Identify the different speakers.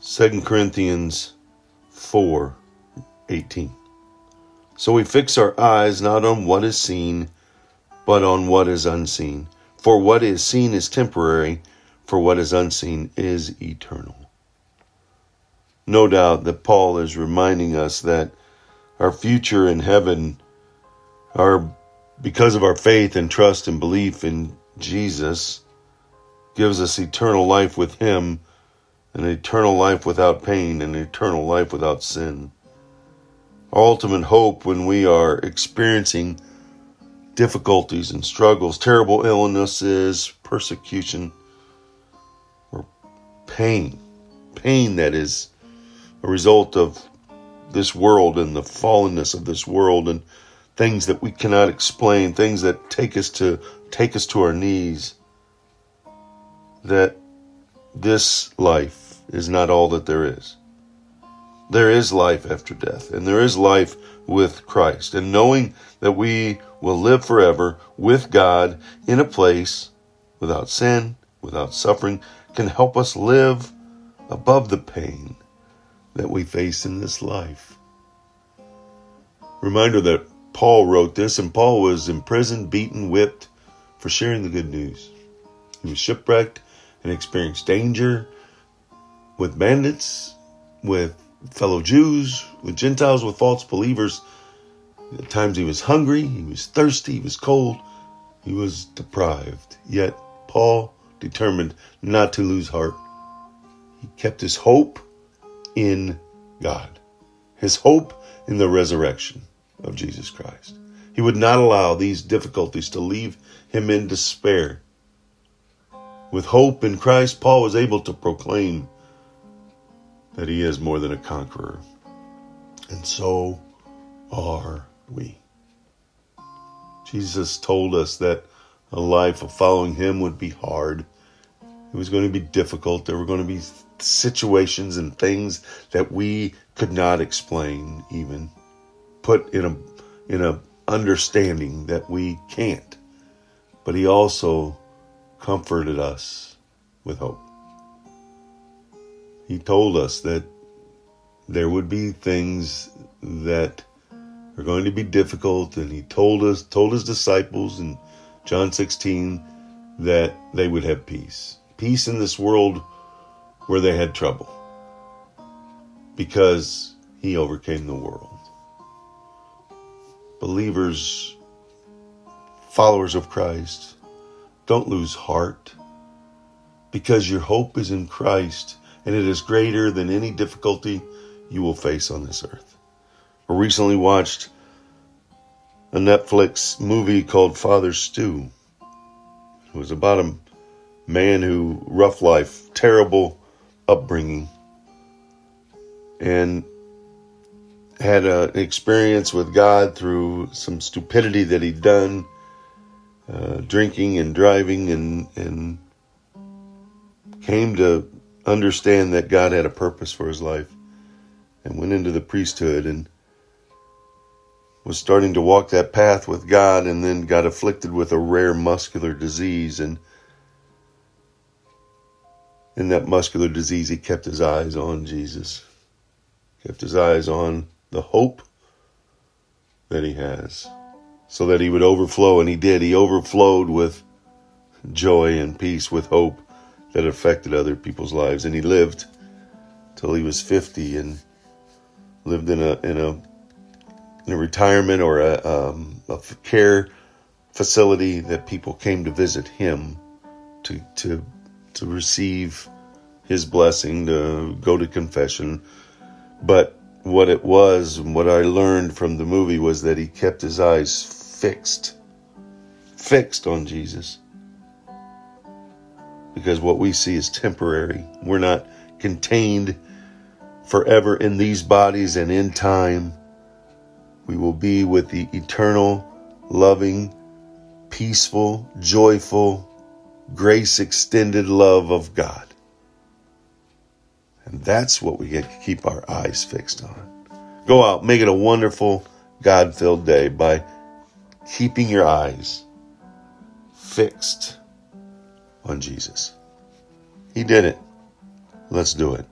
Speaker 1: 2 Corinthians 4 18. So we fix our eyes not on what is seen, but on what is unseen. For what is seen is temporary, for what is unseen is eternal. No doubt that Paul is reminding us that our future in heaven are because of our faith and trust and belief in Jesus gives us eternal life with him an eternal life without pain, an eternal life without sin. Our ultimate hope when we are experiencing difficulties and struggles, terrible illnesses, persecution, or pain, pain that is a result of this world and the fallenness of this world and things that we cannot explain, things that take us to take us to our knees. That this life is not all that there is. There is life after death, and there is life with Christ. And knowing that we will live forever with God in a place without sin, without suffering, can help us live above the pain that we face in this life. Reminder that Paul wrote this, and Paul was imprisoned, beaten, whipped for sharing the good news. He was shipwrecked and experienced danger with bandits, with fellow Jews, with Gentiles, with false believers. At times he was hungry, he was thirsty, he was cold, he was deprived. Yet Paul determined not to lose heart. He kept his hope in God, his hope in the resurrection of Jesus Christ. He would not allow these difficulties to leave him in despair. With hope in Christ, Paul was able to proclaim that he is more than a conqueror. And so are we. Jesus told us that a life of following him would be hard. It was going to be difficult. There were going to be situations and things that we could not explain even put in a in a understanding that we can't. But he also comforted us with hope. He told us that there would be things that are going to be difficult and he told us told his disciples in John 16 that they would have peace. Peace in this world where they had trouble because he overcame the world. Believers, followers of Christ, don't lose heart because your hope is in Christ and it is greater than any difficulty you will face on this earth. I recently watched a Netflix movie called Father Stu. It was about a man who rough life, terrible upbringing, and had an experience with God through some stupidity that he'd done, uh, drinking and driving, and and came to understand that God had a purpose for his life, and went into the priesthood and was starting to walk that path with God, and then got afflicted with a rare muscular disease and. In that muscular disease, he kept his eyes on Jesus, kept his eyes on the hope that he has so that he would overflow. And he did. He overflowed with joy and peace, with hope that affected other people's lives. And he lived till he was 50 and lived in a, in a, in a retirement or a, um, a care facility that people came to visit him to, to, to receive his blessing, to go to confession. But what it was and what I learned from the movie was that he kept his eyes fixed, fixed on Jesus. Because what we see is temporary. We're not contained forever in these bodies and in time. We will be with the eternal, loving, peaceful, joyful, grace extended love of God. And that's what we get to keep our eyes fixed on. Go out, make it a wonderful, God filled day by keeping your eyes fixed on Jesus. He did it. Let's do it.